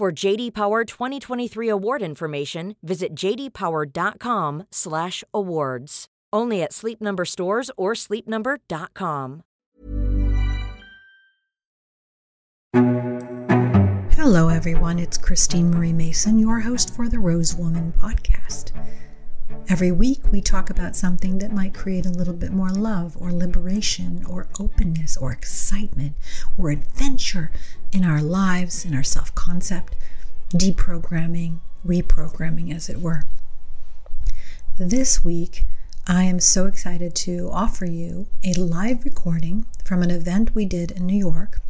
For JD Power 2023 award information, visit jdpower.com/awards. Only at Sleep Number stores or sleepnumber.com. Hello, everyone. It's Christine Marie Mason, your host for the Rose Woman podcast. Every week, we talk about something that might create a little bit more love, or liberation, or openness, or excitement, or adventure in our lives, in our self concept, deprogramming, reprogramming, as it were. This week, I am so excited to offer you a live recording from an event we did in New York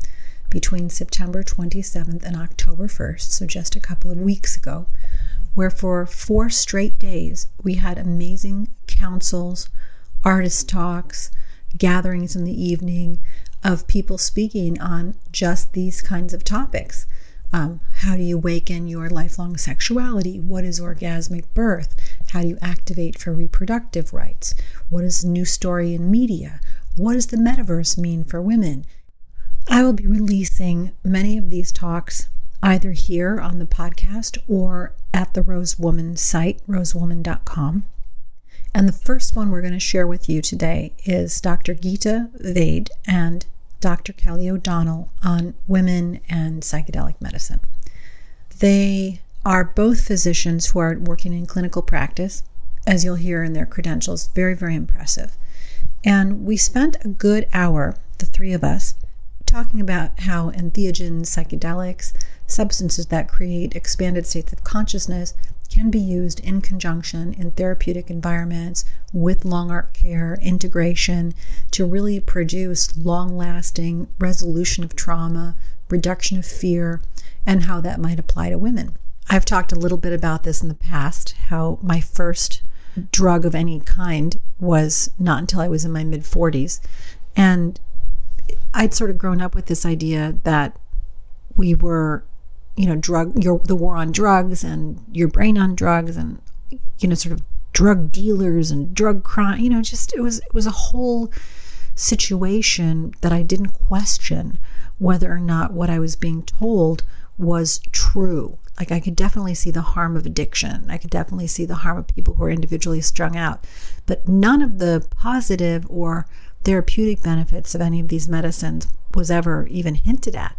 between September 27th and October 1st, so just a couple of weeks ago, where for four straight days we had amazing councils, artist talks, gatherings in the evening of people speaking on just these kinds of topics. Um, how do you awaken your lifelong sexuality? What is orgasmic birth? How do you activate for reproductive rights? What is the new story in media? What does the metaverse mean for women? I will be releasing many of these talks either here on the podcast or at the Rose Woman site, rosewoman.com. And the first one we're going to share with you today is Dr. Gita Vaid and Dr. Kelly O'Donnell on women and psychedelic medicine. They are both physicians who are working in clinical practice, as you'll hear in their credentials. Very, very impressive. And we spent a good hour, the three of us, talking about how entheogens, psychedelics, substances that create expanded states of consciousness, can be used in conjunction in therapeutic environments with long arc care integration to really produce long lasting resolution of trauma, reduction of fear, and how that might apply to women. I've talked a little bit about this in the past, how my first drug of any kind was not until I was in my mid 40s. And I'd sort of grown up with this idea that we were, you know, drug, your, the war on drugs and your brain on drugs and, you know, sort of drug dealers and drug crime, you know, just it was, it was a whole situation that I didn't question whether or not what I was being told was true. Like I could definitely see the harm of addiction. I could definitely see the harm of people who are individually strung out. But none of the positive or therapeutic benefits of any of these medicines was ever even hinted at,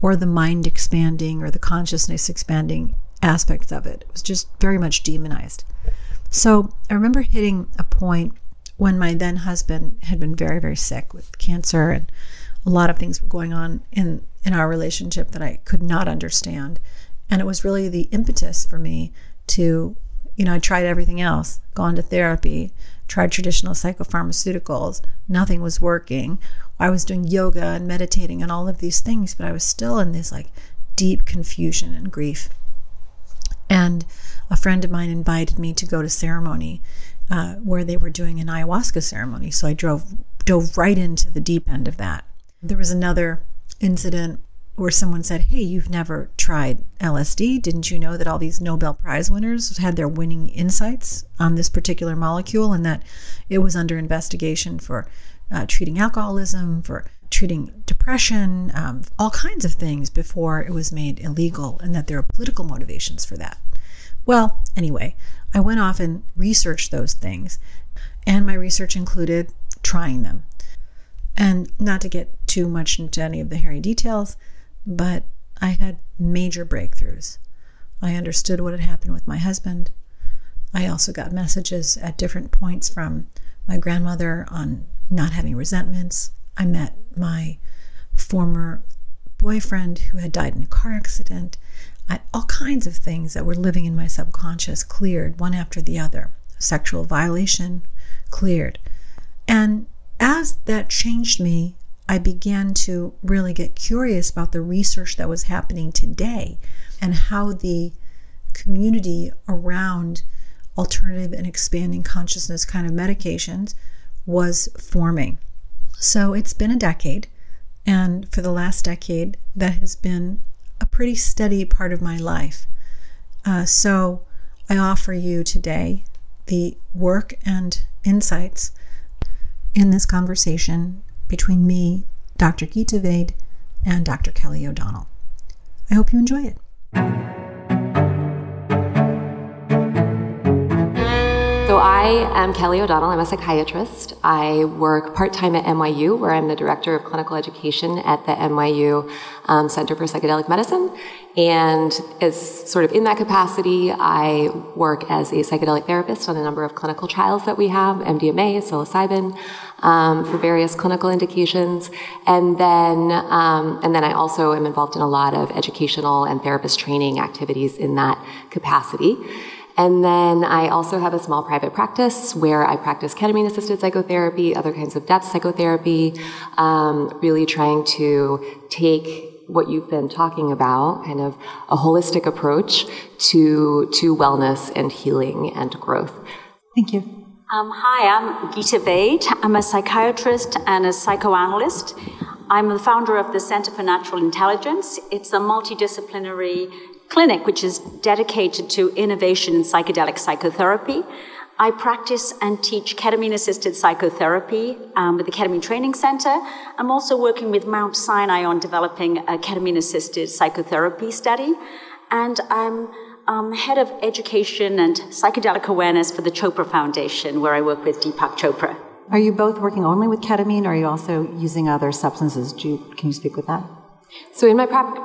or the mind expanding or the consciousness expanding aspects of it. It was just very much demonized. So I remember hitting a point when my then husband had been very, very sick with cancer and a lot of things were going on in in our relationship that I could not understand. And it was really the impetus for me to, you know, I tried everything else, gone to therapy, tried traditional psychopharmaceuticals, nothing was working. I was doing yoga and meditating and all of these things, but I was still in this like deep confusion and grief. And a friend of mine invited me to go to ceremony uh, where they were doing an ayahuasca ceremony. So I drove dove right into the deep end of that. There was another incident where someone said, Hey, you've never tried LSD. Didn't you know that all these Nobel Prize winners had their winning insights on this particular molecule and that it was under investigation for uh, treating alcoholism, for treating depression, um, all kinds of things before it was made illegal, and that there are political motivations for that? Well, anyway, I went off and researched those things, and my research included trying them. And not to get too much into any of the hairy details, but I had major breakthroughs. I understood what had happened with my husband. I also got messages at different points from my grandmother on not having resentments. I met my former boyfriend who had died in a car accident. I, all kinds of things that were living in my subconscious cleared one after the other. Sexual violation cleared. And as that changed me, I began to really get curious about the research that was happening today and how the community around alternative and expanding consciousness kind of medications was forming. So it's been a decade, and for the last decade, that has been a pretty steady part of my life. Uh, so I offer you today the work and insights in this conversation between me, Dr. Gita Vaid, and Dr. Kelly O'Donnell. I hope you enjoy it. I am Kelly O'Donnell. I'm a psychiatrist. I work part time at NYU, where I'm the director of clinical education at the NYU um, Center for Psychedelic Medicine. And as sort of in that capacity, I work as a psychedelic therapist on a number of clinical trials that we have MDMA, psilocybin, um, for various clinical indications. And then, um, and then I also am involved in a lot of educational and therapist training activities in that capacity. And then I also have a small private practice where I practice ketamine assisted psychotherapy, other kinds of depth psychotherapy, um, really trying to take what you've been talking about, kind of a holistic approach to, to wellness and healing and growth. Thank you. Um, hi, I'm Gita Vaid. I'm a psychiatrist and a psychoanalyst. I'm the founder of the Center for Natural Intelligence. It's a multidisciplinary clinic which is dedicated to innovation in psychedelic psychotherapy. I practice and teach ketamine assisted psychotherapy um, with the Ketamine Training Center. I'm also working with Mount Sinai on developing a ketamine assisted psychotherapy study. And I'm um, head of education and psychedelic awareness for the Chopra Foundation, where I work with Deepak Chopra. Are you both working only with ketamine, or are you also using other substances? You, can you speak with that? So in my,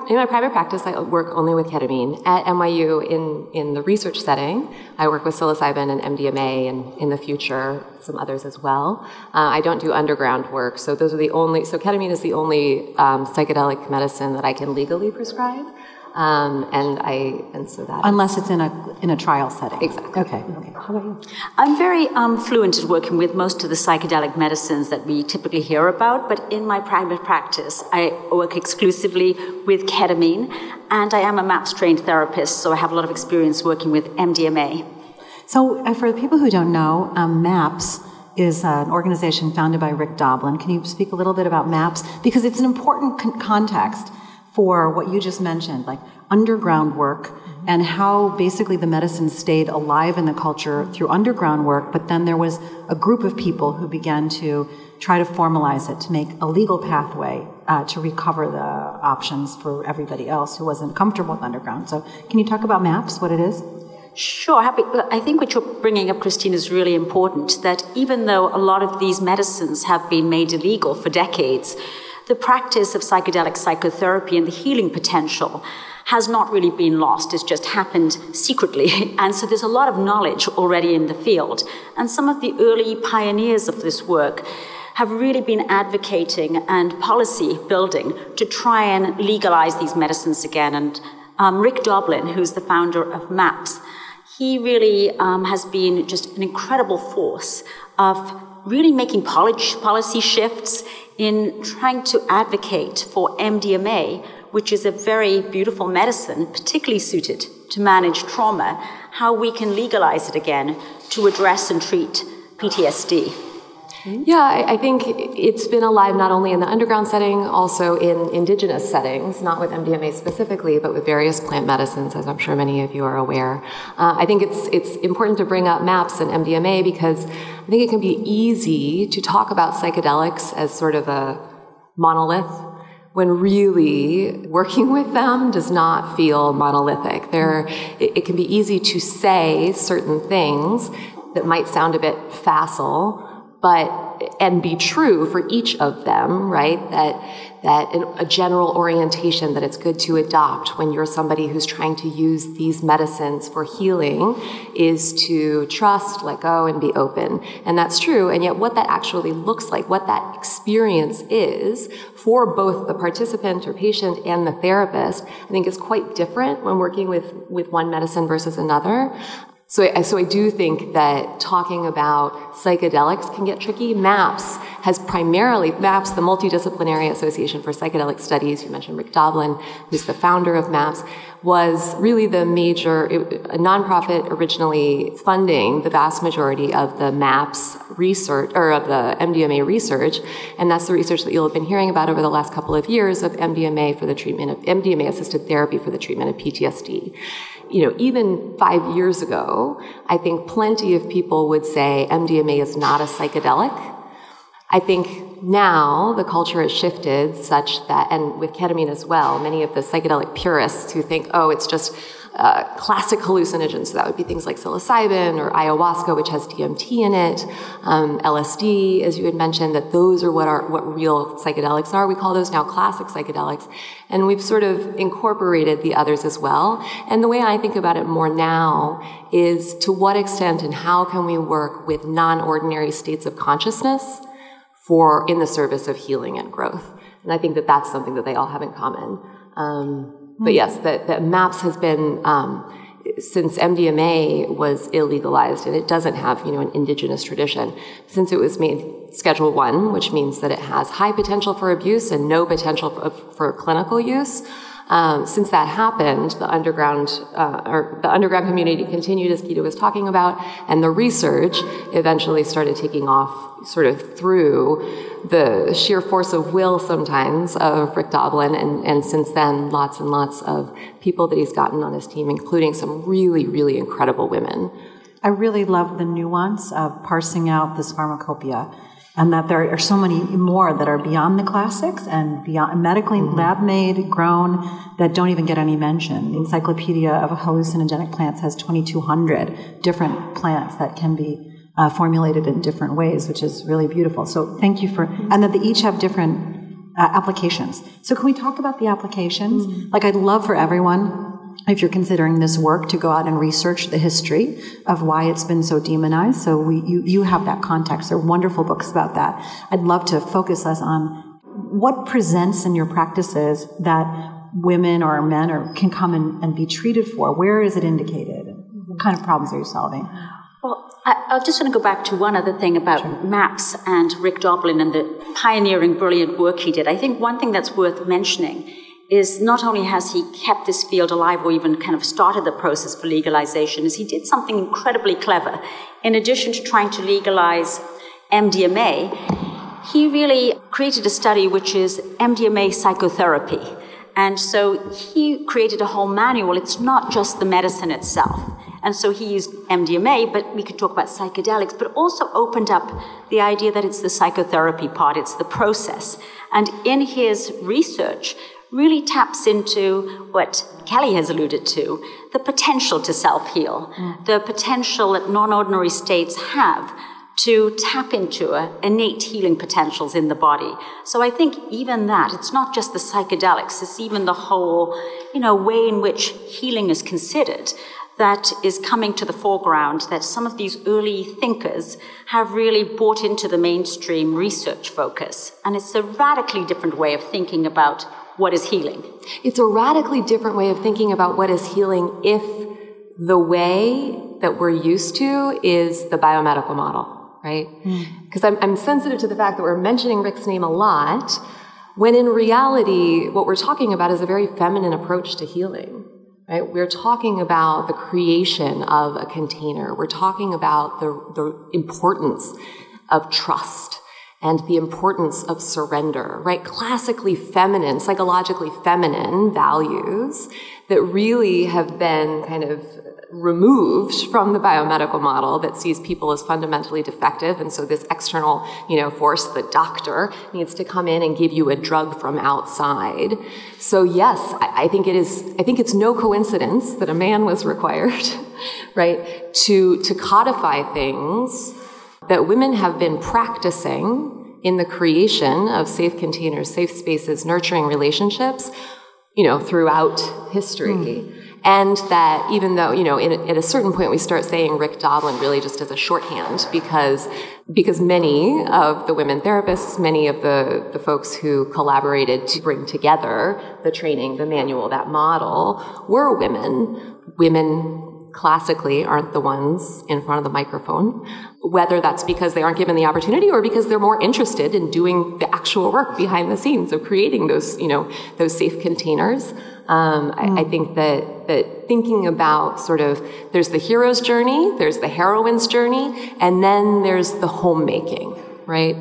in my private practice, I work only with ketamine. At NYU, in, in the research setting, I work with psilocybin and MDMA, and in the future, some others as well. Uh, I don't do underground work, so those are the only. So ketamine is the only um, psychedelic medicine that I can legally prescribe. Um, and I and so that unless it's in a in a trial setting. Exactly. Okay. Okay. How about you? I'm very um, fluent at working with most of the psychedelic medicines that we typically hear about, but in my private practice, I work exclusively with ketamine, and I am a MAPS trained therapist, so I have a lot of experience working with MDMA. So, uh, for the people who don't know, um, MAPS is uh, an organization founded by Rick Doblin. Can you speak a little bit about MAPS because it's an important con- context for what you just mentioned, like underground work and how basically the medicine stayed alive in the culture through underground work, but then there was a group of people who began to try to formalize it to make a legal pathway uh, to recover the options for everybody else who wasn't comfortable with underground. So, can you talk about MAPS, what it is? Sure, happy. I think what you're bringing up, Christine, is really important. That even though a lot of these medicines have been made illegal for decades, the practice of psychedelic psychotherapy and the healing potential has not really been lost. It's just happened secretly. And so there's a lot of knowledge already in the field. And some of the early pioneers of this work have really been advocating and policy building to try and legalize these medicines again. And um, Rick Doblin, who's the founder of MAPS, he really um, has been just an incredible force of really making policy shifts in trying to advocate for MDMA, which is a very beautiful medicine, particularly suited to manage trauma, how we can legalize it again to address and treat PTSD. Yeah, I think it's been alive not only in the underground setting, also in indigenous settings, not with MDMA specifically, but with various plant medicines, as I'm sure many of you are aware. Uh, I think it's it's important to bring up MAPS and MDMA because I think it can be easy to talk about psychedelics as sort of a monolith when really working with them does not feel monolithic. There, it, it can be easy to say certain things that might sound a bit facile but and be true for each of them, right? That that a general orientation that it's good to adopt when you're somebody who's trying to use these medicines for healing is to trust, let go, and be open. And that's true. And yet, what that actually looks like, what that experience is for both the participant or patient and the therapist, I think is quite different when working with with one medicine versus another. So I, so I do think that talking about psychedelics can get tricky. MAPS has primarily, MAPS, the Multidisciplinary Association for Psychedelic Studies, you mentioned Rick Doblin, who's the founder of MAPS, was really the major, a nonprofit originally funding the vast majority of the MAPS research, or of the MDMA research. And that's the research that you'll have been hearing about over the last couple of years of MDMA for the treatment of, MDMA assisted therapy for the treatment of PTSD you know, even five years ago, I think plenty of people would say MDMA is not a psychedelic. I think now the culture has shifted such that, and with ketamine as well, many of the psychedelic purists who think, oh, it's just uh, classic hallucinogens. So that would be things like psilocybin or ayahuasca, which has DMT in it, um, LSD, as you had mentioned, that those are what are what real psychedelics are. We call those now classic psychedelics, and we've sort of incorporated the others as well. And the way I think about it more now is to what extent and how can we work with non-ordinary states of consciousness for in the service of healing and growth. And I think that that's something that they all have in common. Um, but yes, that, that MAPS has been, um, since MDMA was illegalized and it doesn't have, you know, an indigenous tradition, since it was made Schedule One, which means that it has high potential for abuse and no potential for, for clinical use. Um, since that happened, the underground uh, or the underground community continued, as Gita was talking about, and the research eventually started taking off, sort of through the sheer force of will sometimes of Rick Doblin, and, and since then, lots and lots of people that he's gotten on his team, including some really, really incredible women. I really love the nuance of parsing out this pharmacopoeia and that there are so many more that are beyond the classics and beyond medically mm-hmm. lab made, grown, that don't even get any mention. The Encyclopedia of Hallucinogenic Plants has 2,200 different plants that can be uh, formulated in different ways, which is really beautiful. So thank you for, and that they each have different uh, applications. So can we talk about the applications? Mm-hmm. Like I'd love for everyone if you're considering this work to go out and research the history of why it's been so demonized. So we, you, you have that context. There are wonderful books about that. I'd love to focus us on what presents in your practices that women or men or can come and, and be treated for. Where is it indicated? What kind of problems are you solving? Well, I, I just want to go back to one other thing about sure. MAPS and Rick Doblin and the pioneering, brilliant work he did. I think one thing that's worth mentioning is not only has he kept this field alive or even kind of started the process for legalization, is he did something incredibly clever. In addition to trying to legalize MDMA, he really created a study which is MDMA psychotherapy. And so he created a whole manual. It's not just the medicine itself. And so he used MDMA, but we could talk about psychedelics, but also opened up the idea that it's the psychotherapy part, it's the process. And in his research, really taps into what Kelly has alluded to the potential to self heal, mm. the potential that non ordinary states have to tap into innate healing potentials in the body. So I think even that, it's not just the psychedelics, it's even the whole, you know, way in which healing is considered that is coming to the foreground that some of these early thinkers have really brought into the mainstream research focus. And it's a radically different way of thinking about what is healing. It's a radically different way of thinking about what is healing if the way that we're used to is the biomedical model, right? Because mm. I'm, I'm sensitive to the fact that we're mentioning Rick's name a lot, when in reality, what we're talking about is a very feminine approach to healing. Right? We're talking about the creation of a container. We're talking about the, the importance of trust and the importance of surrender, right? Classically feminine, psychologically feminine values that really have been kind of removed from the biomedical model that sees people as fundamentally defective and so this external you know force the doctor needs to come in and give you a drug from outside so yes i, think it is i think it's no coincidence that a man was required right to to codify things that women have been practicing in the creation of safe containers, safe spaces, nurturing relationships, you know, throughout history. Mm. And that even though, you know, in, at a certain point we start saying Rick Doblin really just as a shorthand because, because many of the women therapists, many of the, the folks who collaborated to bring together the training, the manual, that model were women, women classically aren't the ones in front of the microphone, whether that's because they aren't given the opportunity or because they're more interested in doing the actual work behind the scenes of creating those, you know, those safe containers. Um. I, I, think that that thinking about sort of there's the hero's journey, there's the heroine's journey, and then there's the homemaking, right?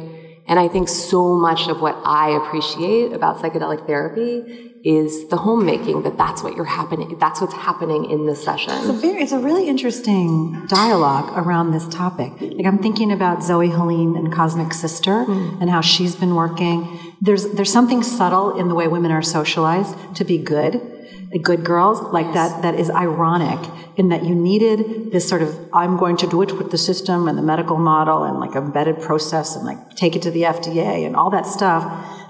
And I think so much of what I appreciate about psychedelic therapy is the homemaking that that's what you're happening that's what's happening in this session. It's a, very, it's a really interesting dialogue around this topic. Like i'm thinking about zoe helene and cosmic sister mm. and how she's been working. There's there's something subtle in the way women are socialized to be good good girls like that that is ironic in that you needed this sort of i'm going to do it with the system and the medical model and like embedded process and like take it to the fda and all that stuff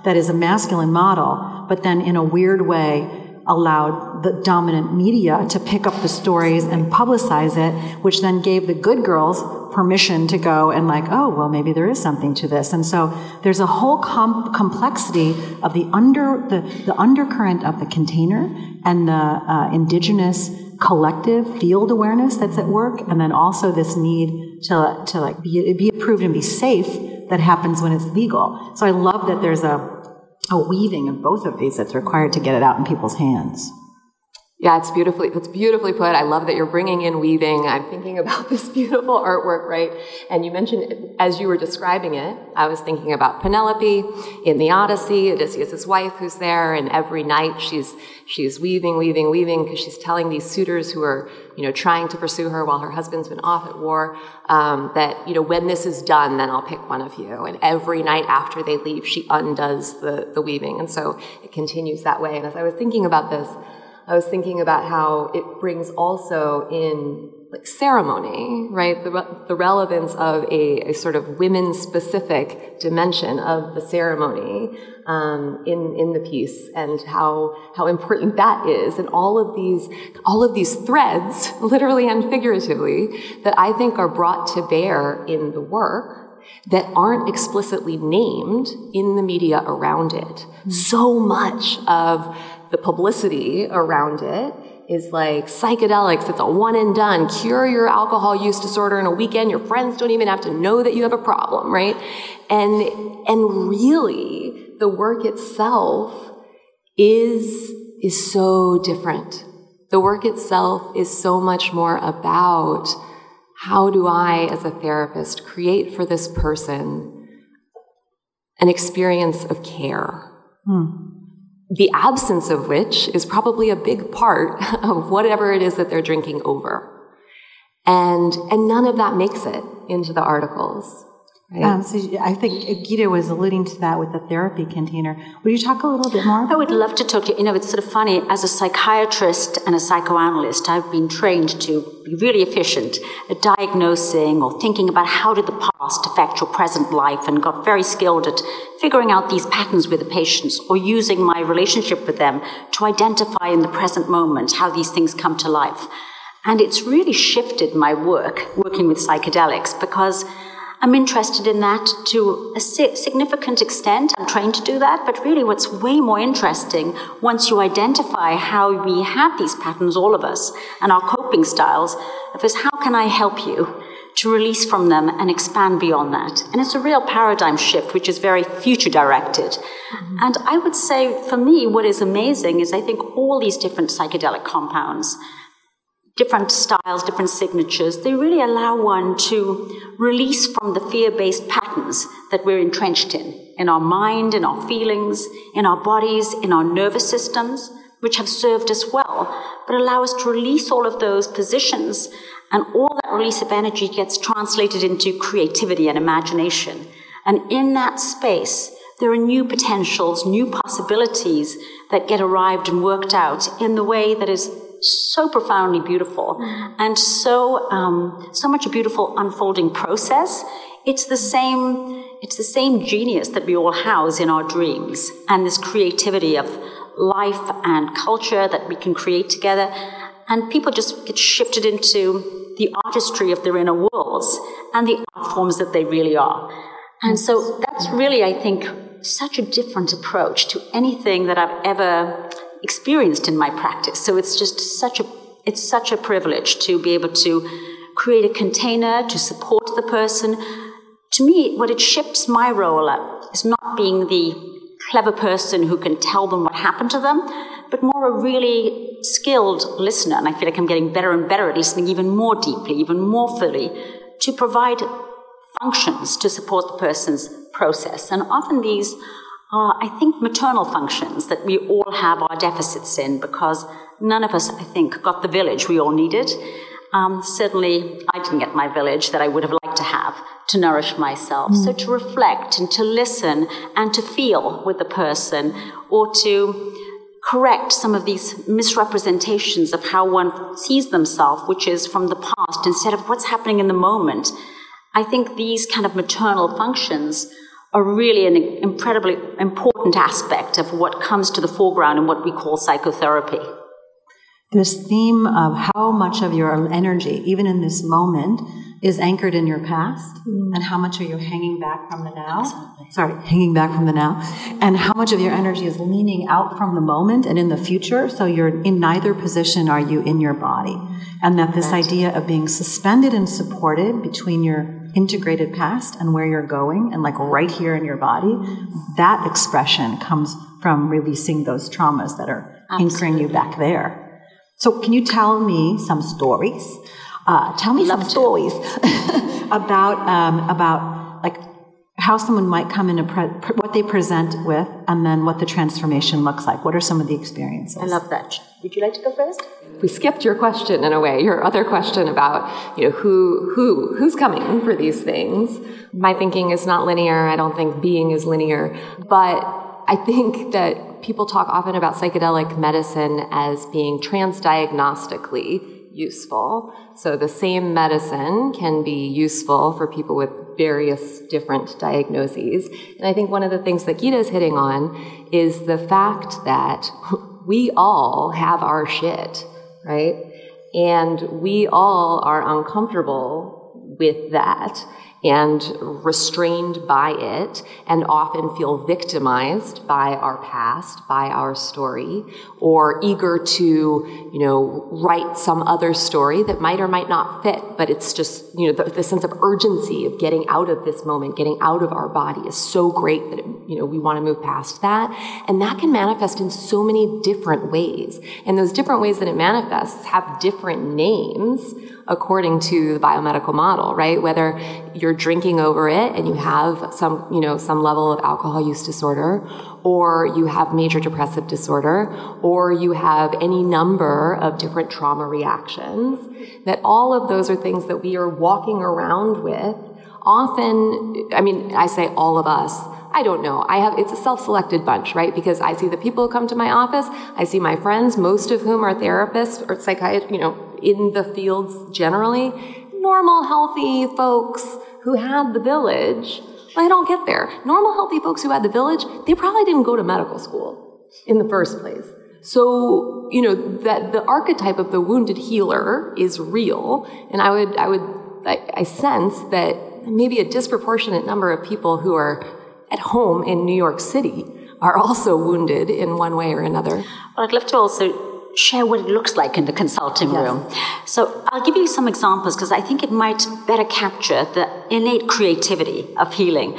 that is a masculine model but then in a weird way allowed the dominant media to pick up the stories and publicize it which then gave the good girls permission to go and like, oh, well, maybe there is something to this. And so there's a whole com- complexity of the under the, the undercurrent of the container and the uh, indigenous collective field awareness that's at work, and then also this need to to like be, be approved and be safe that happens when it's legal. So I love that there's a a weaving of both of these that's required to get it out in people's hands. Yeah, it's beautifully, it's beautifully put. I love that you're bringing in weaving. I'm thinking about this beautiful artwork, right? And you mentioned, as you were describing it, I was thinking about Penelope in the Odyssey, Odysseus' wife who's there, and every night she's, she's weaving, weaving, weaving, because she's telling these suitors who are, you know, trying to pursue her while her husband's been off at war, um, that, you know, when this is done, then I'll pick one of you. And every night after they leave, she undoes the, the weaving. And so it continues that way. And as I was thinking about this, I was thinking about how it brings also in like ceremony, right? The, re- the relevance of a, a sort of women specific dimension of the ceremony um, in in the piece, and how how important that is, and all of these all of these threads, literally and figuratively, that I think are brought to bear in the work that aren't explicitly named in the media around it. Mm-hmm. So much of the publicity around it is like psychedelics, it's a one and done, cure your alcohol use disorder in a weekend. Your friends don't even have to know that you have a problem, right? And, and really, the work itself is, is so different. The work itself is so much more about how do I, as a therapist, create for this person an experience of care. Hmm the absence of which is probably a big part of whatever it is that they're drinking over. And, and none of that makes it into the articles. Right. Um, so I think Gita was alluding to that with the therapy container. Would you talk a little bit more? I would love to talk to you. You know, it's sort of funny. As a psychiatrist and a psychoanalyst, I've been trained to be really efficient at diagnosing or thinking about how did the past affect your present life and got very skilled at figuring out these patterns with the patients or using my relationship with them to identify in the present moment how these things come to life. And it's really shifted my work working with psychedelics because I'm interested in that to a significant extent. I'm trained to do that, but really what's way more interesting once you identify how we have these patterns, all of us, and our coping styles, is how can I help you to release from them and expand beyond that? And it's a real paradigm shift, which is very future directed. Mm-hmm. And I would say for me, what is amazing is I think all these different psychedelic compounds different styles, different signatures, they really allow one to release from the fear based patterns that we're entrenched in, in our mind, in our feelings, in our bodies, in our nervous systems, which have served us well, but allow us to release all of those positions, and all that release of energy gets translated into creativity and imagination. And in that space, there are new potentials, new possibilities that get arrived and worked out in the way that is so profoundly beautiful mm. and so um, so much a beautiful unfolding process. It's the same it's the same genius that we all house in our dreams and this creativity of life and culture that we can create together. And people just get shifted into the artistry of their inner worlds and the art forms that they really are. And so that's really, I think, such a different approach to anything that I've ever experienced in my practice. So it's just such a it's such a privilege to be able to create a container to support the person. To me, what it shifts my role up is not being the clever person who can tell them what happened to them, but more a really skilled listener. And I feel like I'm getting better and better at listening even more deeply, even more fully, to provide functions to support the person's process. And often these are, I think, maternal functions that we all have our deficits in because none of us, I think, got the village we all needed. Um, certainly, I didn't get my village that I would have liked to have to nourish myself. Mm. So, to reflect and to listen and to feel with the person or to correct some of these misrepresentations of how one sees themselves, which is from the past instead of what's happening in the moment. I think these kind of maternal functions are really an incredibly important aspect of what comes to the foreground in what we call psychotherapy. This theme of how much of your energy, even in this moment, is anchored in your past, mm. and how much are you hanging back from the now? Absolutely. Sorry, hanging back from the now, and how much of your energy is leaning out from the moment and in the future. So you're in neither position are you in your body, and that this right. idea of being suspended and supported between your integrated past and where you're going and like right here in your body, that expression comes from releasing those traumas that are Absolutely. anchoring you back there. So, can you tell me some stories? Uh, tell me Love some to. stories about um, about like how someone might come in, pre- what they present with, and then what the transformation looks like. What are some of the experiences? I love that. Would you like to go first? We skipped your question in a way, your other question about, you know, who, who, who's coming for these things. My thinking is not linear. I don't think being is linear. But I think that people talk often about psychedelic medicine as being transdiagnostically useful. So the same medicine can be useful for people with various different diagnoses. And I think one of the things that Gita is hitting on is the fact that we all have our shit, right? And we all are uncomfortable with that and restrained by it and often feel victimized by our past, by our story, or eager to, you know, write some other story that might or might not fit, but it's just, you know, the, the sense of urgency of getting out of this moment, getting out of our body is so great that, it, you know, we want to move past that. And that can manifest in so many different ways. And those different ways that it manifests have different names according to the biomedical model, right? Whether you're drinking over it and you have some, you know, some level of alcohol use disorder, or you have major depressive disorder, or you have any number of different trauma reactions, that all of those are things that we are walking around with. Often, I mean, I say all of us, I don't know. I have it's a self-selected bunch, right? Because I see the people who come to my office, I see my friends, most of whom are therapists or psychiatrists, you know, in the fields generally, normal, healthy folks who had the village, I don't get there. Normal, healthy folks who had the village, they probably didn't go to medical school in the first place. So, you know, that the archetype of the wounded healer is real. And I would, I would, I, I sense that maybe a disproportionate number of people who are at home in New York City are also wounded in one way or another. Well, I'd love to also share what it looks like in the consulting yes. room. So I'll give you some examples because I think it might better capture the innate creativity of healing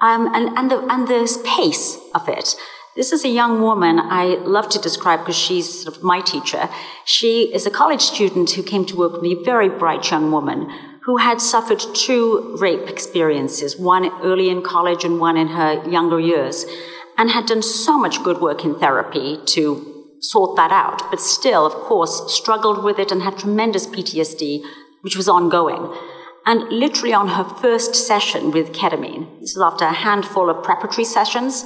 um, and, and, the, and the pace of it. This is a young woman I love to describe because she's sort of my teacher. She is a college student who came to work with me, a very bright young woman who had suffered two rape experiences, one early in college and one in her younger years, and had done so much good work in therapy to sort that out, but still, of course, struggled with it and had tremendous PTSD, which was ongoing. And literally on her first session with ketamine, this was after a handful of preparatory sessions,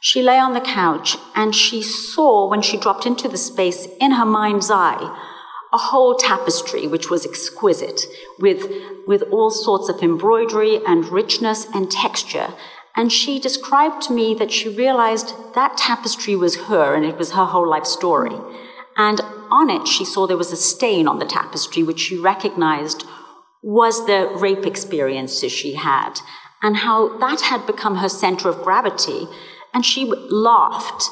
she lay on the couch and she saw, when she dropped into the space in her mind's eye, a whole tapestry which was exquisite with, with all sorts of embroidery and richness and texture and she described to me that she realized that tapestry was her and it was her whole life story. And on it, she saw there was a stain on the tapestry, which she recognized was the rape experiences she had, and how that had become her center of gravity. And she laughed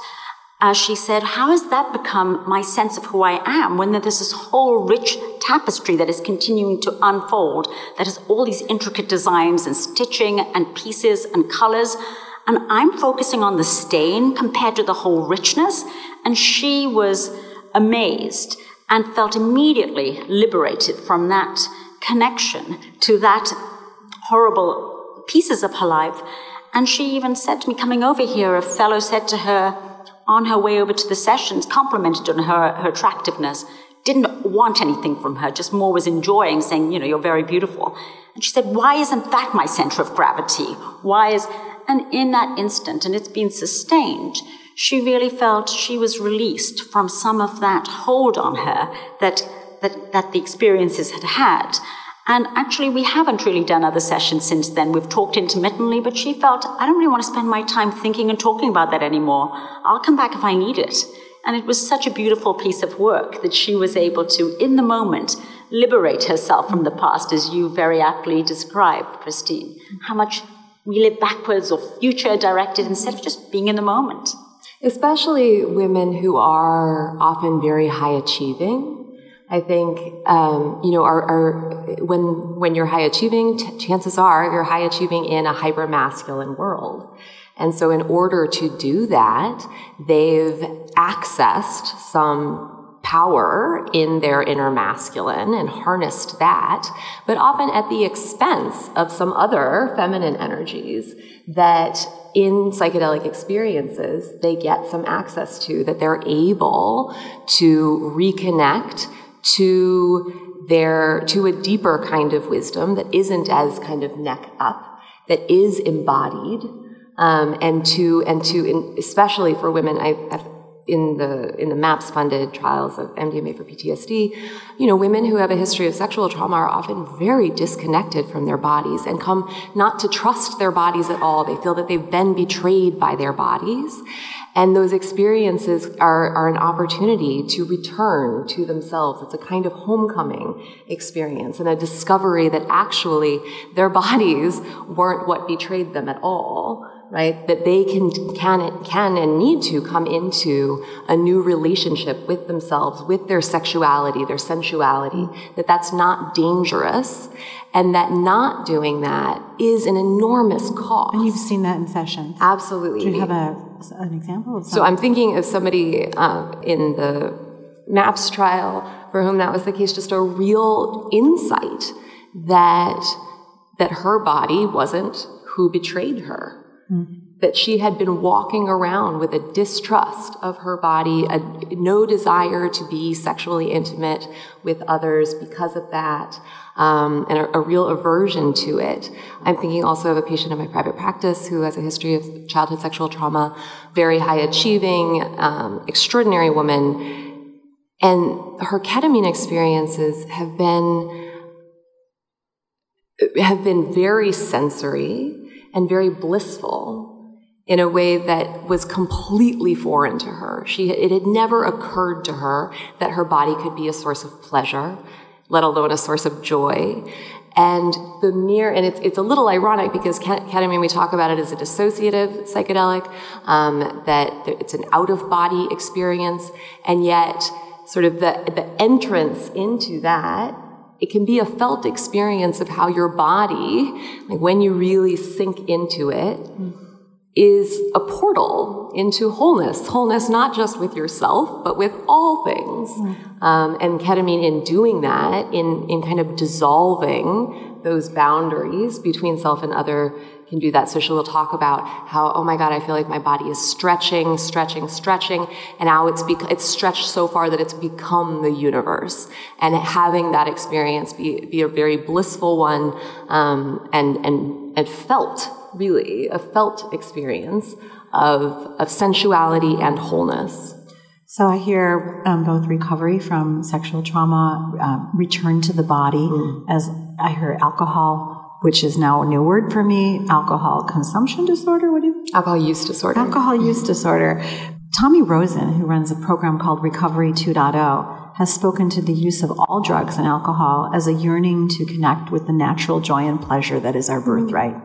as she said, How has that become my sense of who I am when there's this whole rich tapestry that is continuing to unfold, that has all these intricate designs and stitching and pieces and colors? And I'm focusing on the stain compared to the whole richness. And she was amazed and felt immediately liberated from that connection to that horrible pieces of her life. And she even said to me, coming over here, a fellow said to her, on her way over to the sessions, complimented on her, her attractiveness, didn't want anything from her, just more was enjoying, saying, you know, you're very beautiful. And she said, why isn't that my center of gravity? Why is, and in that instant, and it's been sustained, she really felt she was released from some of that hold on her that, that, that the experiences had had. And actually, we haven't really done other sessions since then. We've talked intermittently, but she felt, I don't really want to spend my time thinking and talking about that anymore. I'll come back if I need it. And it was such a beautiful piece of work that she was able to, in the moment, liberate herself from the past, as you very aptly described, Christine. How much we live backwards or future directed instead of just being in the moment. Especially women who are often very high achieving I think um, you know, our, our, when when you're high achieving, t- chances are you're high achieving in a hyper masculine world, and so in order to do that, they've accessed some power in their inner masculine and harnessed that, but often at the expense of some other feminine energies that in psychedelic experiences they get some access to that they're able to reconnect to their to a deeper kind of wisdom that isn't as kind of neck up, that is embodied, um, and to and to in, especially for women. I, I've in the in the MAPS funded trials of MDMA for PTSD, you know, women who have a history of sexual trauma are often very disconnected from their bodies and come not to trust their bodies at all. They feel that they've been betrayed by their bodies. And those experiences are, are an opportunity to return to themselves. It's a kind of homecoming experience and a discovery that actually their bodies weren't what betrayed them at all right? That they can, can, can and need to come into a new relationship with themselves, with their sexuality, their sensuality, that that's not dangerous, and that not doing that is an enormous cost. And you've seen that in sessions. Absolutely. Do you have a, an example of So I'm thinking of somebody uh, in the MAPS trial for whom that was the case, just a real insight that that her body wasn't who betrayed her that she had been walking around with a distrust of her body, a, no desire to be sexually intimate with others because of that, um, and a, a, real aversion to it. I'm thinking also of a patient in my private practice who has a history of childhood sexual trauma, very high achieving, um, extraordinary woman, and her ketamine experiences have been have been very sensory and very blissful in a way that was completely foreign to her. She, it had never occurred to her that her body could be a source of pleasure, let alone a source of joy. And the mere, and it's, it's a little ironic because ketamine, we talk about it as a dissociative psychedelic, um, that it's an out of body experience, and yet sort of the, the entrance into that it can be a felt experience of how your body, like when you really sink into it, is a portal into wholeness. Wholeness not just with yourself, but with all things. Um, and ketamine, in doing that, in, in kind of dissolving those boundaries between self and other, can do that. So she will talk about how, oh my God, I feel like my body is stretching, stretching, stretching, and now it's bec- it's stretched so far that it's become the universe. And having that experience be, be a very blissful one, um, and, and, and felt, really, a felt experience of, of sensuality and wholeness. So I hear um, both recovery from sexual trauma, uh, return to the body, mm. as I hear alcohol which is now a new word for me, alcohol consumption disorder. What do you? Alcohol use disorder. Alcohol use disorder. Tommy Rosen, who runs a program called Recovery 2.0, has spoken to the use of all drugs and alcohol as a yearning to connect with the natural joy and pleasure that is our birthright.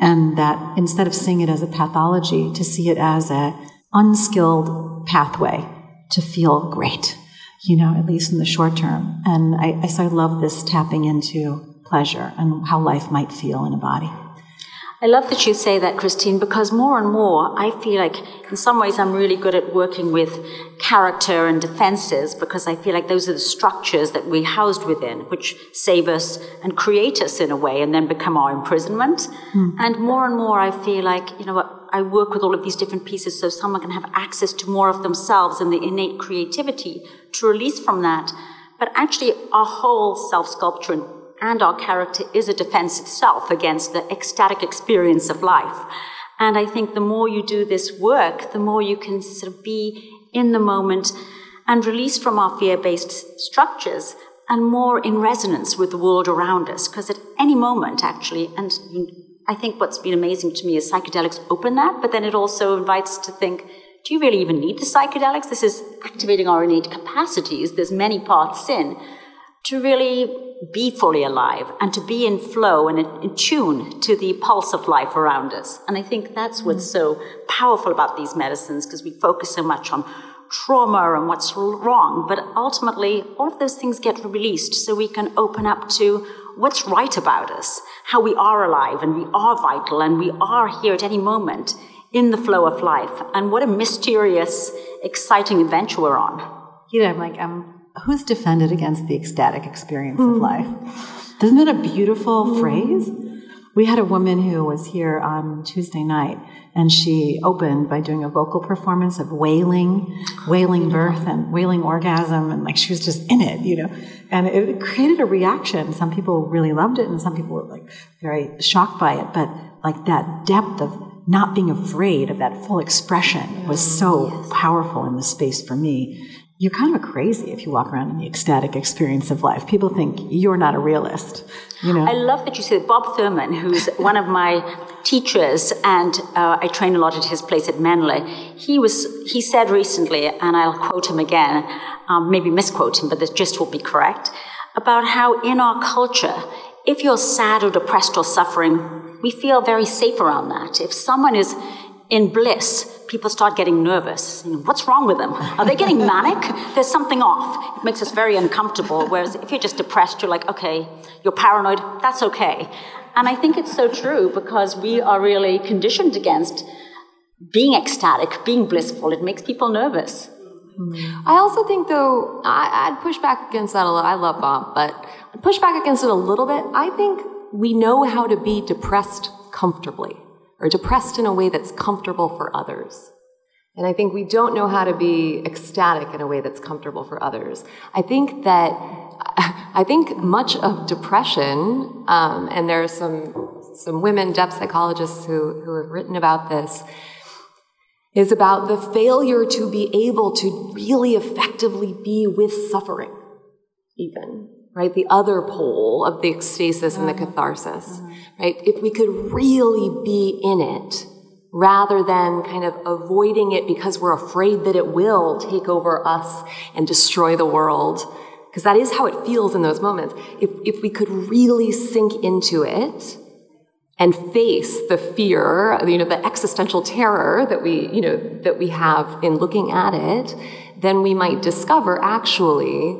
And that instead of seeing it as a pathology, to see it as a unskilled pathway to feel great, you know, at least in the short term. And I, I, so I love this tapping into pleasure and how life might feel in a body. I love that you say that, Christine, because more and more I feel like in some ways I'm really good at working with character and defenses because I feel like those are the structures that we're housed within, which save us and create us in a way and then become our imprisonment. Mm. And more and more I feel like, you know I work with all of these different pieces so someone can have access to more of themselves and the innate creativity to release from that. But actually, our whole self sculpture and our character is a defense itself against the ecstatic experience of life. And I think the more you do this work, the more you can sort of be in the moment and release from our fear based structures and more in resonance with the world around us. Because at any moment, actually, and I think what's been amazing to me is psychedelics open that, but then it also invites to think, do you really even need the psychedelics? This is activating our innate capacities. There's many paths in to really be fully alive and to be in flow and in tune to the pulse of life around us. And I think that's mm. what's so powerful about these medicines because we focus so much on trauma and what's wrong. But ultimately, all of those things get released so we can open up to what's right about us, how we are alive and we are vital and we are here at any moment in the flow of life. And what a mysterious, exciting adventure we're on. You know, I'm like, I'm who's defended against the ecstatic experience mm. of life? Isn't that a beautiful mm. phrase? We had a woman who was here on Tuesday night, and she opened by doing a vocal performance of wailing, wailing birth and wailing orgasm, and like she was just in it, you know. And it created a reaction. Some people really loved it, and some people were like very shocked by it. But like that depth of not being afraid of that full expression was so yes. powerful in the space for me you're kind of crazy if you walk around in the ecstatic experience of life. People think you're not a realist. You know. I love that you said Bob Thurman, who's one of my teachers, and uh, I train a lot at his place at Menla. He was he said recently, and I'll quote him again, um, maybe misquote him, but the gist will be correct, about how in our culture, if you're sad or depressed or suffering, we feel very safe around that. If someone is in bliss, people start getting nervous. You know, what's wrong with them? Are they getting manic? There's something off. It makes us very uncomfortable. Whereas if you're just depressed, you're like, okay, you're paranoid, that's okay. And I think it's so true because we are really conditioned against being ecstatic, being blissful. It makes people nervous. Hmm. I also think, though, I, would push back against that a little. I love Bob, but I'd push back against it a little bit. I think we know how to be depressed comfortably or depressed in a way that's comfortable for others. And I think we don't know how to be ecstatic in a way that's comfortable for others. I think that, I think much of depression, um, and there are some, some women depth psychologists who, who have written about this, is about the failure to be able to really effectively be with suffering, even right? The other pole of the ecstasis and the mm-hmm. catharsis, mm-hmm. right? If we could really be in it rather than kind of avoiding it because we're afraid that it will take over us and destroy the world, because that is how it feels in those moments. If, if we could really sink into it, and face the fear, you know, the existential terror that we, you know, that we have in looking at it, then we might discover actually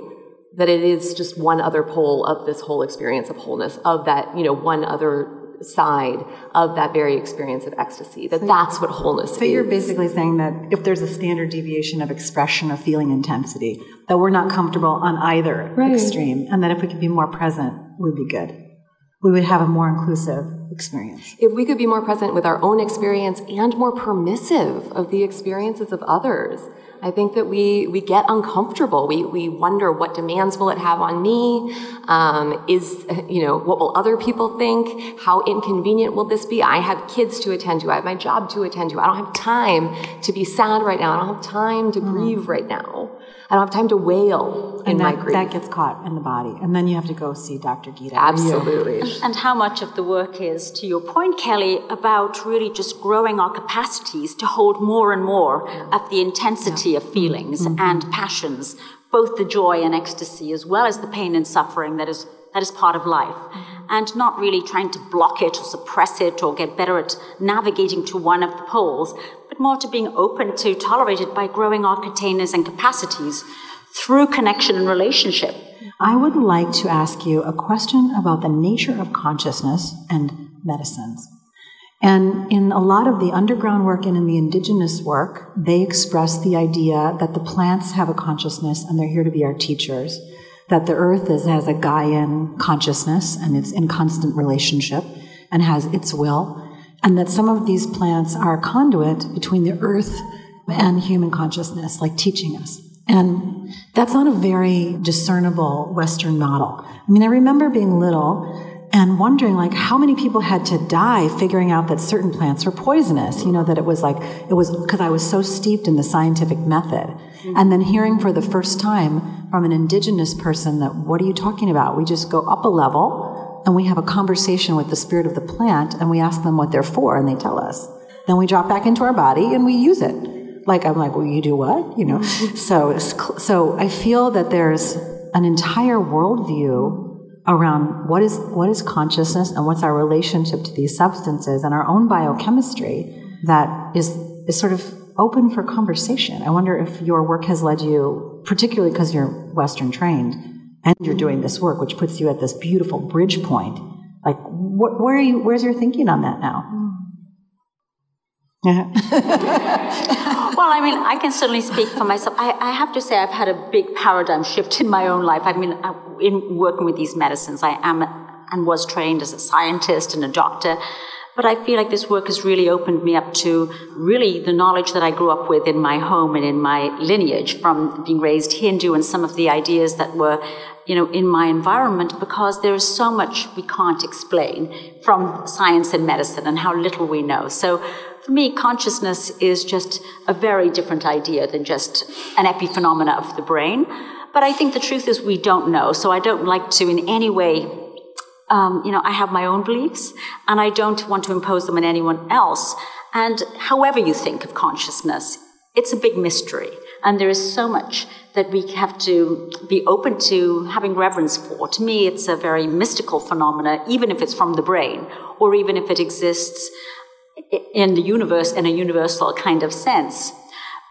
that it is just one other pole of this whole experience of wholeness, of that, you know, one other side of that very experience of ecstasy. That so that's what wholeness so is. you're basically saying that if there's a standard deviation of expression of feeling intensity, that we're not comfortable on either right. extreme, and that if we could be more present, we'd be good. We would have a more inclusive experience. If we could be more present with our own experience and more permissive of the experiences of others, I think that we, we get uncomfortable. We, we wonder what demands will it have on me? Um, is, you know, what will other people think? How inconvenient will this be? I have kids to attend to. I have my job to attend to. I don't have time to be sad right now. I don't have time to mm-hmm. grieve right now. I don't have time to wail in and that, my grief. That gets caught in the body. And then you have to go see Dr. Gita. Absolutely. And, and how much of the work is, to your point, Kelly, about really just growing our capacities to hold more and more yeah. of the intensity yeah. of feelings mm-hmm. and passions, both the joy and ecstasy, as well as the pain and suffering that is that is part of life. Mm-hmm. And not really trying to block it or suppress it or get better at navigating to one of the poles, more to being open to tolerate it by growing our containers and capacities through connection and relationship. I would like to ask you a question about the nature of consciousness and medicines. And in a lot of the underground work and in the indigenous work, they express the idea that the plants have a consciousness and they're here to be our teachers, that the earth is, has a Gaian consciousness and it's in constant relationship and has its will, and that some of these plants are a conduit between the earth and human consciousness, like teaching us. And that's not a very discernible Western model. I mean, I remember being little and wondering like how many people had to die figuring out that certain plants were poisonous you know that it was like it was because i was so steeped in the scientific method mm-hmm. and then hearing for the first time from an indigenous person that what are you talking about we just go up a level and we have a conversation with the spirit of the plant and we ask them what they're for and they tell us. Then we drop back into our body and we use it. Like i'm like well you do what? You know? Mm-hmm. So so i feel that there's an entire worldview around what is what is consciousness and what's our relationship to these substances and our own biochemistry that is is sort of open for conversation. I wonder if your work has led you, particularly because you're Western trained and you're doing this work, which puts you at this beautiful bridge point. Like, wh- where are you? Where's your thinking on that now? Yeah. well, I mean, I can certainly speak for myself. I, I, have to say, I've had a big paradigm shift in my own life. I mean, uh, in working with these medicines, I am and was trained as a scientist and a doctor. But I feel like this work has really opened me up to really the knowledge that I grew up with in my home and in my lineage from being raised Hindu and some of the ideas that were, you know, in my environment because there is so much we can't explain from science and medicine and how little we know. So for me, consciousness is just a very different idea than just an epiphenomena of the brain. But I think the truth is we don't know. So I don't like to in any way, um, you know, I have my own beliefs and I don't want to impose them on anyone else. And however you think of consciousness, it's a big mystery. And there is so much that we have to be open to having reverence for. To me, it's a very mystical phenomena, even if it's from the brain, or even if it exists in the universe in a universal kind of sense.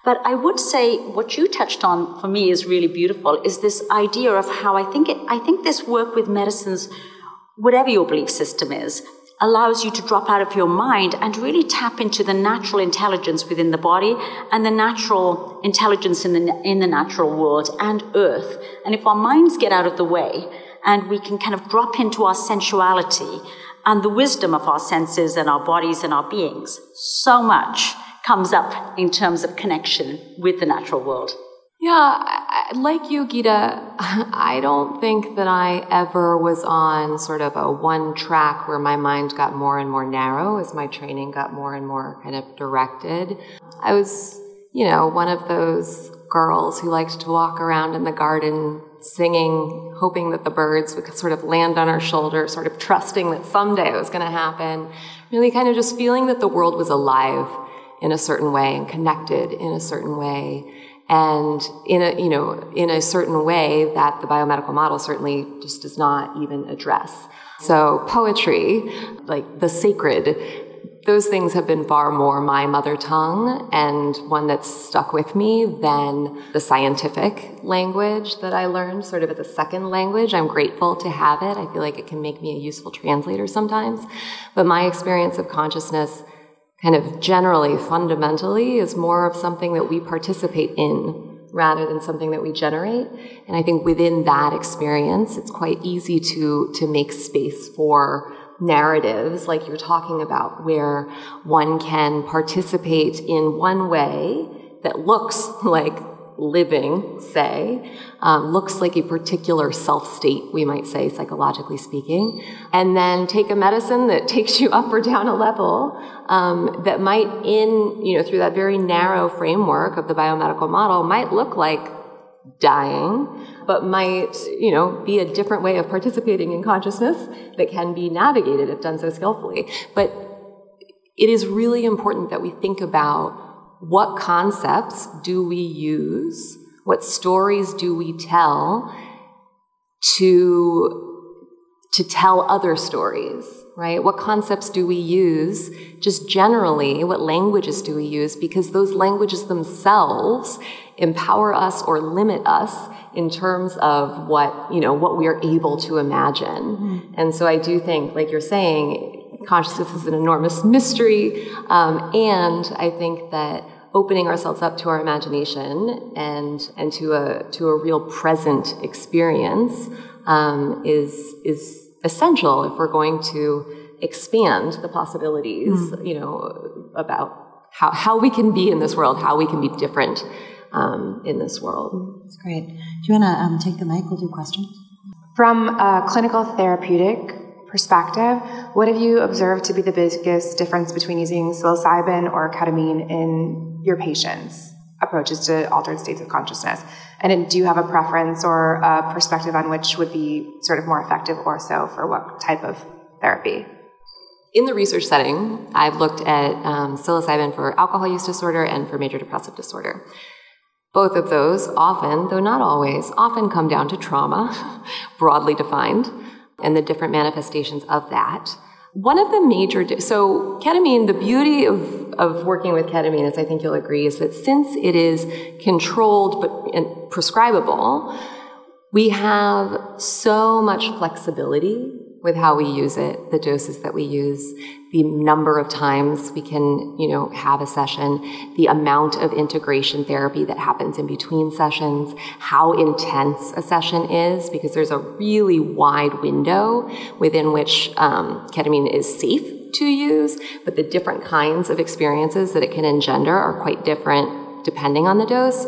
But I would say what you touched on for me is really beautiful is this idea of how I think it, I think this work with medicines, whatever your belief system is, allows you to drop out of your mind and really tap into the natural intelligence within the body and the natural intelligence in the, in the natural world and earth. And if our minds get out of the way and we can kind of drop into our sensuality and the wisdom of our senses and our bodies and our beings. So much comes up in terms of connection with the natural world. Yeah, like you, Gita, I don't think that I ever was on sort of a one track where my mind got more and more narrow as my training got more and more kind of directed. I was, you know, one of those girls who liked to walk around in the garden singing, hoping that the birds would sort of land on our shoulder, sort of trusting that someday it was going to happen. Really kind of just feeling that the world was alive in a certain way and connected in a certain way. And in a, you know, in a certain way that the biomedical model certainly just does not even address. So poetry, like the sacred, those things have been far more my mother tongue and one that's stuck with me than the scientific language that I learned sort of as a second language. I'm grateful to have it. I feel like it can make me a useful translator sometimes. But my experience of consciousness kind of generally, fundamentally, is more of something that we participate in rather than something that we generate. And I think within that experience, it's quite easy to, to make space for narratives like you're talking about where one can participate in one way that looks like living, say, um, looks like a particular self state, we might say, psychologically speaking, and then take a medicine that takes you up or down a level um, that might, in, you know, through that very narrow framework of the biomedical model, might look like dying, but might, you know, be a different way of participating in consciousness that can be navigated if done so skillfully. But it is really important that we think about what concepts do we use, what stories do we tell to to tell other stories, right? What concepts do we use just generally? What languages do we use? Because those languages themselves empower us or limit us in terms of what, you know, what we are able to imagine. Mm-hmm. And so I do think, like you're saying, consciousness is an enormous mystery. Um, and I think that opening ourselves up to our imagination and, and to a, to a real present experience um, is, is essential if we're going to expand the possibilities, mm. you know, about how, how we can be in this world, how we can be different um, in this world. That's great. Do you want to um, take the mic? We'll do questions. From a clinical therapeutic perspective, what have you observed to be the biggest difference between using psilocybin or ketamine in your patients' approaches to altered states of consciousness? And do you have a preference or a perspective on which would be sort of more effective or so for what type of therapy? In the research setting, I've looked at um, psilocybin for alcohol use disorder and for major depressive disorder. Both of those often, though not always, often come down to trauma, broadly defined, and the different manifestations of that. One of the major, di- so ketamine, the beauty of, of working with ketamine, as I think you'll agree, is that since it is controlled but and prescribable, we have so much flexibility with how we use it, the doses that we use, the number of times we can, you know, have a session, the amount of integration therapy that happens in between sessions, how intense a session is, because there's a really wide window within which um, ketamine is safe to use, but the different kinds of experiences that it can engender are quite different depending on the dose.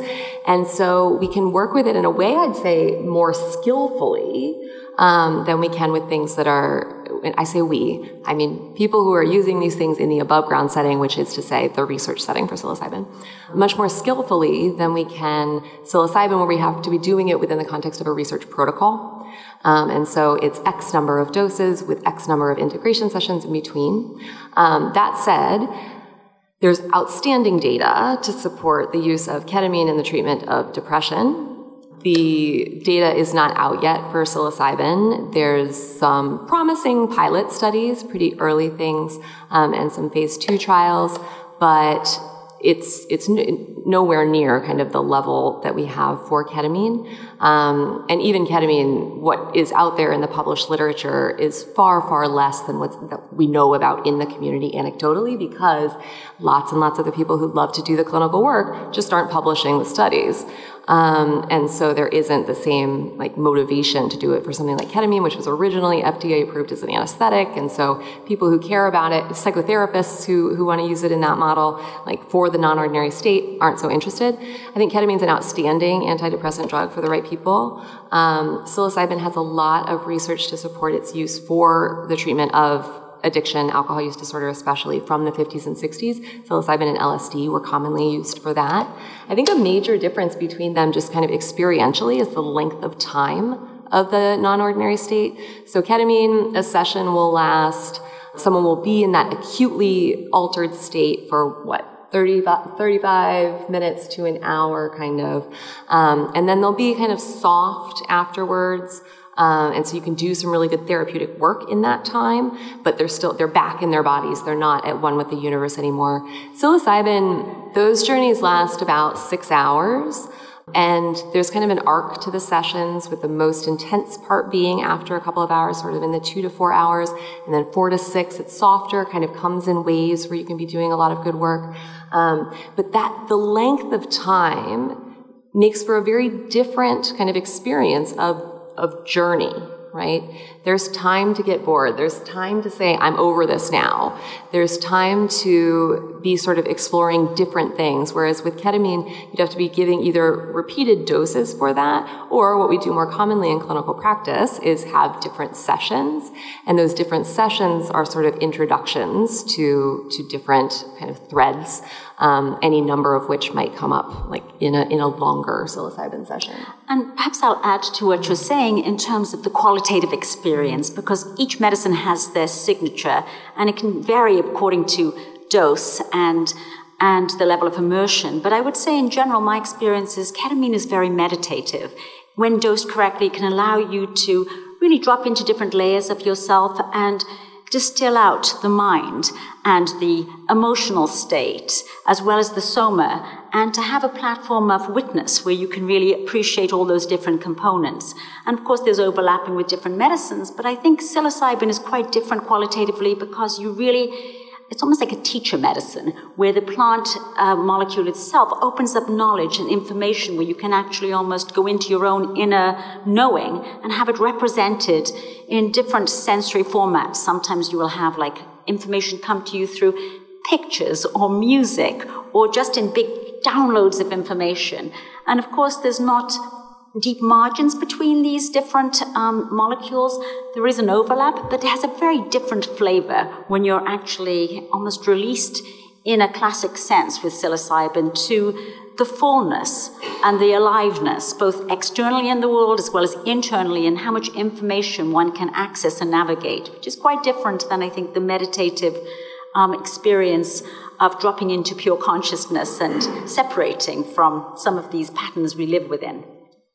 And so we can work with it in a way, I'd say, more skillfully um, than we can with things that are, I say we, I mean people who are using these things in the above ground setting, which is to say the research setting for psilocybin, much more skillfully than we can psilocybin where we have to be doing it within the context of a research protocol. Um, and so it's X number of doses with X number of integration sessions in between. Um, that said, there's outstanding data to support the use of ketamine in the treatment of depression the data is not out yet for psilocybin. There's some promising pilot studies, pretty early things, um, and some phase two trials, but it's it's nowhere near kind of the level that we have for ketamine. Um, and even ketamine, what is out there in the published literature is far, far less than what we know about in the community anecdotally because lots and lots of the people who love to do the clinical work just aren't publishing the studies. Um, and so there isn't the same like motivation to do it for something like ketamine, which was originally FDA approved as an anesthetic. And so people who care about it, psychotherapists who, who want to use it in that model, like for the non-ordinary state, aren't so interested. I think ketamine is an outstanding antidepressant drug for the right people. Um, psilocybin has a lot of research to support its use for the treatment of addiction, alcohol use disorder, especially from the 50s and 60s. Psilocybin and LSD were commonly used for that. I think a major difference between them, just kind of experientially, is the length of time of the non-ordinary state. So ketamine, a session will last, someone will be in that acutely altered state for what, 30, 35 minutes to an hour, kind of. Um, and then they'll be kind of soft afterwards. Um, and so you can do some really good therapeutic work in that time, but they're still, they're back in their bodies. They're not at one with the universe anymore. Psilocybin, those journeys last about six hours. And there's kind of an arc to the sessions with the most intense part being after a couple of hours, sort of in the two to four hours. And then four to six, it's softer, kind of comes in waves where you can be doing a lot of good work. Um, but that, the length of time makes for a very different kind of experience of of journey, right? There's time to get bored. There's time to say, I'm over this now. There's time to be sort of exploring different things. Whereas with ketamine, you'd have to be giving either repeated doses for that, or what we do more commonly in clinical practice is have different sessions. And those different sessions are sort of introductions to, to different kind of threads um, any number of which might come up like in a, in a longer psilocybin session. And perhaps I'll add to what you're saying in terms of the qualitative experience, because each medicine has their signature and it can vary according to dose and and the level of immersion. But I would say in general, my experience is ketamine is very meditative. When dosed correctly, it can allow you to really drop into different layers of yourself and distill out the mind and the emotional state, as well as the soma, and to have a platform of witness where you can really appreciate all those different components. And of course, there's overlapping with different medicines, but I think psilocybin is quite different qualitatively because you really it's almost like a teacher medicine where the plant uh, molecule itself opens up knowledge and information where you can actually almost go into your own inner knowing and have it represented in different sensory formats. Sometimes you will have like information come to you through pictures or music or just in big downloads of information. And of course, there's not deep margins between these different um, molecules. There is an overlap, but it has a very different flavor when you're actually almost released in a classic sense with psilocybin to the fullness and the aliveness, both externally in the world as well as internally, and how much information one can access and navigate, which is quite different than I think the meditative um, experience of dropping into pure consciousness and separating from some of these patterns we live within.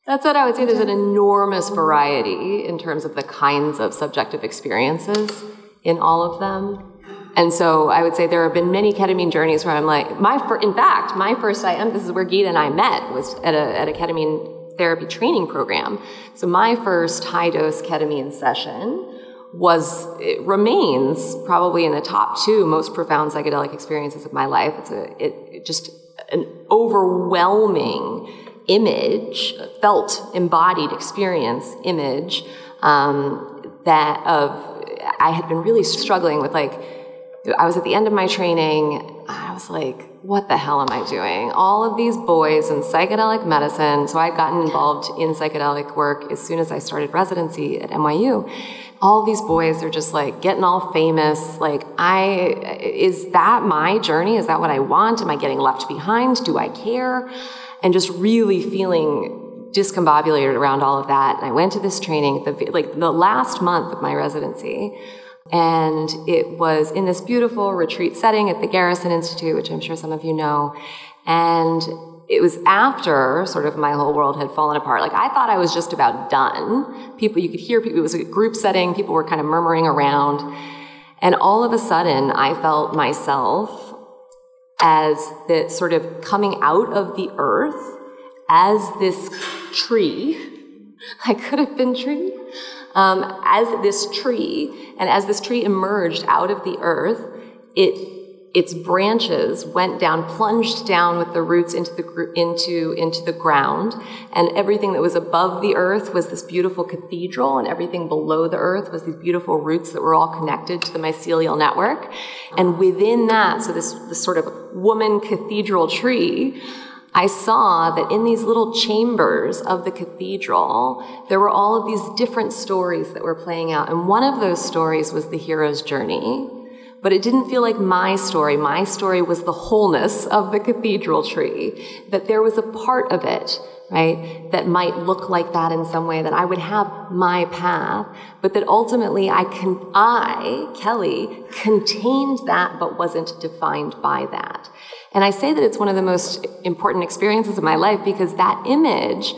That's what I would say. There's an enormous variety in terms of the kinds of subjective experiences in all of them. And so I would say there have been many ketamine journeys where I'm like, my, fir- in fact, my first IM, this is where Gita and I met, was at a, at a ketamine therapy training program. So my first high dose ketamine session was, it remains probably in the top two most profound psychedelic experiences of my life. It's a, it, it just an overwhelming image, felt embodied experience image um, that of I had been really struggling with like I was at the end of my training. I was like, what the hell am I doing? All of these boys in psychedelic medicine. So I'd gotten involved in psychedelic work as soon as I started residency at NYU. All these boys are just like getting all famous. Like, I, is that my journey? Is that what I want? Am I getting left behind? Do I care? and just really feeling discombobulated around all of that. And I went to this training, the, like the last month of my residency, and it was in this beautiful retreat setting at the Garrison Institute, which I'm sure some of you know. And it was after sort of my whole world had fallen apart. Like I thought I was just about done. People, you could hear people, it was a group setting, people were kind of murmuring around. And all of a sudden, I felt myself as the sort of coming out of the earth as this tree. I could have been tree. Um, as this tree, and as this tree emerged out of the earth, it its branches went down, plunged down with the roots into the, into, into the ground. And everything that was above the earth was this beautiful cathedral, and everything below the earth was these beautiful roots that were all connected to the mycelial network. And within that, so this, this sort of woman cathedral tree, I saw that in these little chambers of the cathedral, there were all of these different stories that were playing out. And one of those stories was the hero's journey but it didn't feel like my story. My story was the wholeness of the cathedral tree, that there was a part of it, right, that might look like that in some way, that I would have my path, but that ultimately I can, I, Kelly, contained that but wasn't defined by that. And I say that it's one of the most important experiences of my life because that image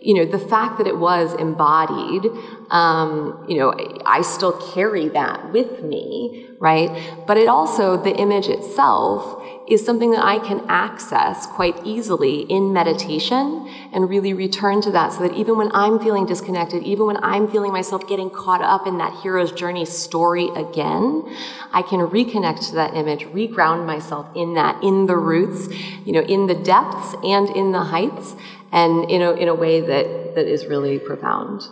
you know, the fact that it was embodied, um, you know, I still carry that with me, right? But it also, the image itself is something that I can access quite easily in meditation and really return to that so that even when I'm feeling disconnected, even when I'm feeling myself getting caught up in that hero's journey story again, I can reconnect to that image, reground myself in that, in the roots, you know, in the depths and in the heights and in a, in a way that, that is really profound.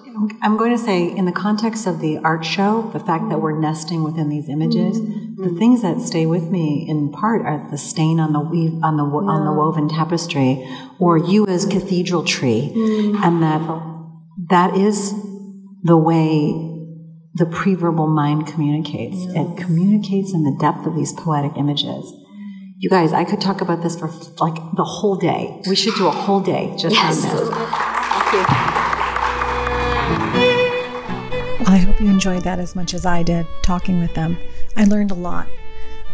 I'm going to say, in the context of the art show, the fact that we're nesting within these images, mm-hmm. The things that stay with me in part are the stain on the weave, on the yeah. on the woven tapestry, or you as cathedral tree, mm-hmm. and that that is the way the pre-verbal mind communicates. Yes. It communicates in the depth of these poetic images. You guys, I could talk about this for like the whole day. We should do a whole day just yes. on this. Thank you. I hope you enjoyed that as much as I did talking with them. I learned a lot.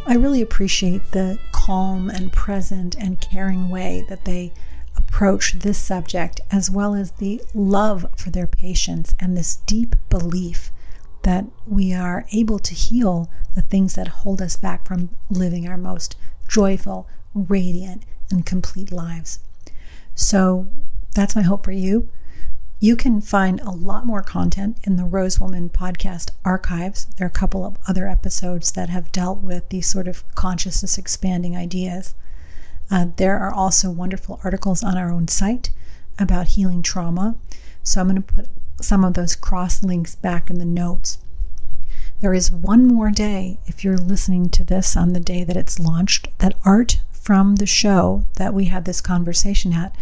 I really appreciate the calm and present and caring way that they approach this subject, as well as the love for their patients and this deep belief that we are able to heal the things that hold us back from living our most joyful, radiant, and complete lives. So that's my hope for you. You can find a lot more content in the Rose Woman podcast archives. There are a couple of other episodes that have dealt with these sort of consciousness expanding ideas. Uh, there are also wonderful articles on our own site about healing trauma. So I'm going to put some of those cross links back in the notes. There is one more day, if you're listening to this on the day that it's launched, that art from the show that we had this conversation at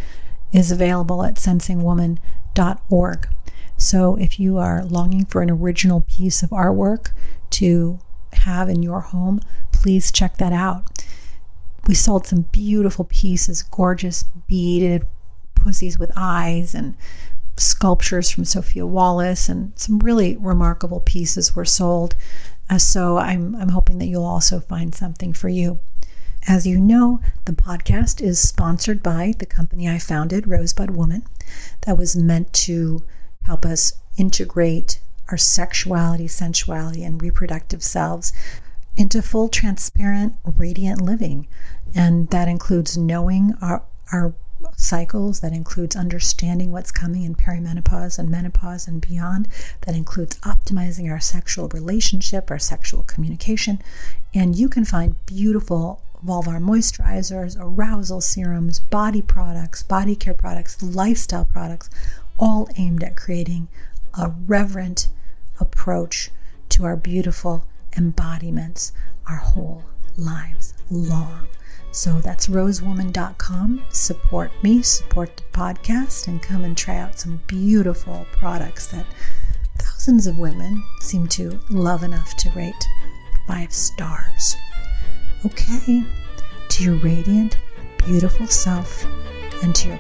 is available at sensingwoman.com org. So if you are longing for an original piece of artwork to have in your home, please check that out. We sold some beautiful pieces, gorgeous beaded pussies with eyes and sculptures from Sophia Wallace, and some really remarkable pieces were sold. Uh, so I'm, I'm hoping that you'll also find something for you. As you know, the podcast is sponsored by the company I founded, Rosebud Woman, that was meant to help us integrate our sexuality, sensuality, and reproductive selves into full, transparent, radiant living. And that includes knowing our, our cycles, that includes understanding what's coming in perimenopause and menopause and beyond, that includes optimizing our sexual relationship, our sexual communication. And you can find beautiful vulvar moisturizers, arousal serums, body products, body care products, lifestyle products, all aimed at creating a reverent approach to our beautiful embodiments our whole lives long. So that's rosewoman.com. Support me, support the podcast, and come and try out some beautiful products that thousands of women seem to love enough to rate five stars. Okay, to your radiant, beautiful self and to your